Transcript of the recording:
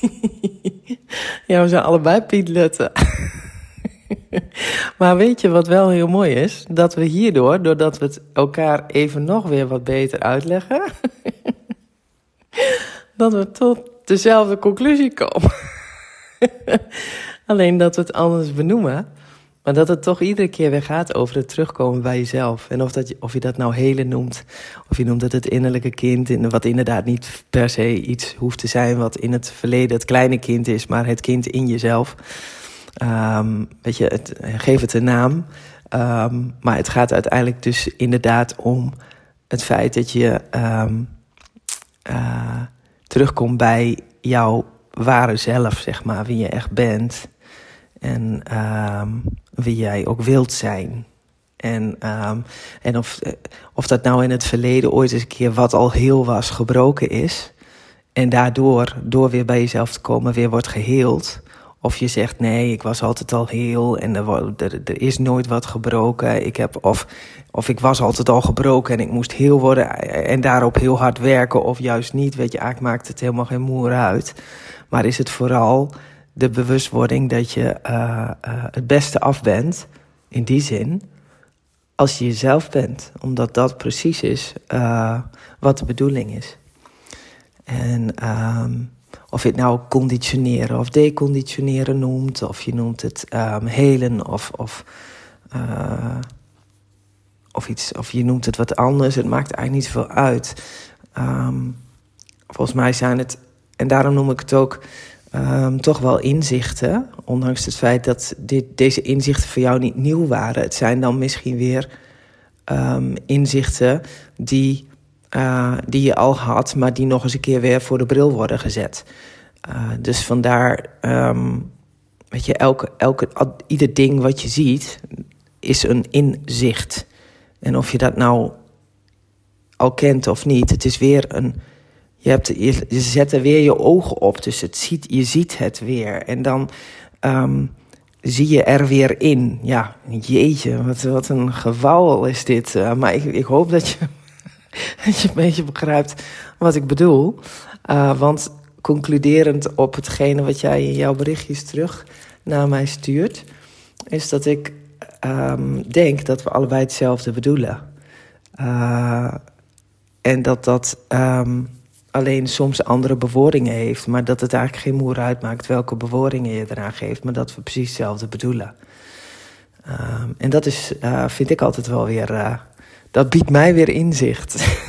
ja, we zijn allebei Pietletten. maar weet je wat wel heel mooi is? Dat we hierdoor, doordat we het elkaar even nog weer wat beter uitleggen, dat we tot dezelfde conclusie komen. Alleen dat we het anders benoemen. Maar dat het toch iedere keer weer gaat over het terugkomen bij jezelf. En of, dat je, of je dat nou hele noemt, of je noemt het het innerlijke kind, wat inderdaad niet per se iets hoeft te zijn wat in het verleden het kleine kind is, maar het kind in jezelf. Um, weet je, het, geef het een naam. Um, maar het gaat uiteindelijk dus inderdaad om het feit dat je um, uh, terugkomt bij jouw ware zelf, zeg maar, wie je echt bent. En um, wie jij ook wilt zijn. En, um, en of, of dat nou in het verleden ooit eens een keer wat al heel was gebroken is. En daardoor, door weer bij jezelf te komen, weer wordt geheeld. Of je zegt nee, ik was altijd al heel en er, er, er, is nooit wat gebroken. Ik heb, of, of ik was altijd al gebroken en ik moest heel worden en daarop heel hard werken. Of juist niet, weet je, eigenlijk maakt het helemaal geen moer uit. Maar is het vooral de bewustwording dat je uh, uh, het beste af bent, in die zin, als je jezelf bent. Omdat dat precies is uh, wat de bedoeling is. En um, of je het nou conditioneren of deconditioneren noemt, of je noemt het um, helen of, of, of, iets, of je noemt het wat anders, het maakt eigenlijk niet zoveel uit. Um, volgens mij zijn het, en daarom noem ik het ook um, toch wel inzichten. Ondanks het feit dat dit, deze inzichten voor jou niet nieuw waren. Het zijn dan misschien weer um, inzichten die, uh, die je al had, maar die nog eens een keer weer voor de bril worden gezet. Uh, dus vandaar, um, weet je, elke, elke, ieder ding wat je ziet is een inzicht. En of je dat nou al kent of niet, het is weer een je, hebt, je, zet er weer je ogen op, dus het ziet, je ziet het weer. En dan um, zie je er weer in. Ja, jeetje, wat, wat een gewauwel is dit. Uh, maar ik, ik hoop dat je, dat je een beetje begrijpt wat ik bedoel. Uh, want concluderend op hetgene wat jij in jouw berichtjes terug naar mij stuurt... is dat ik um, denk dat we allebei hetzelfde bedoelen. Uh, en dat dat... Um, alleen soms andere bewoordingen heeft. Maar dat het eigenlijk geen moer uitmaakt welke bewoordingen je eraan geeft. Maar dat we precies hetzelfde bedoelen. Um, en dat is, uh, vind ik altijd wel weer. Uh, dat biedt mij weer inzicht.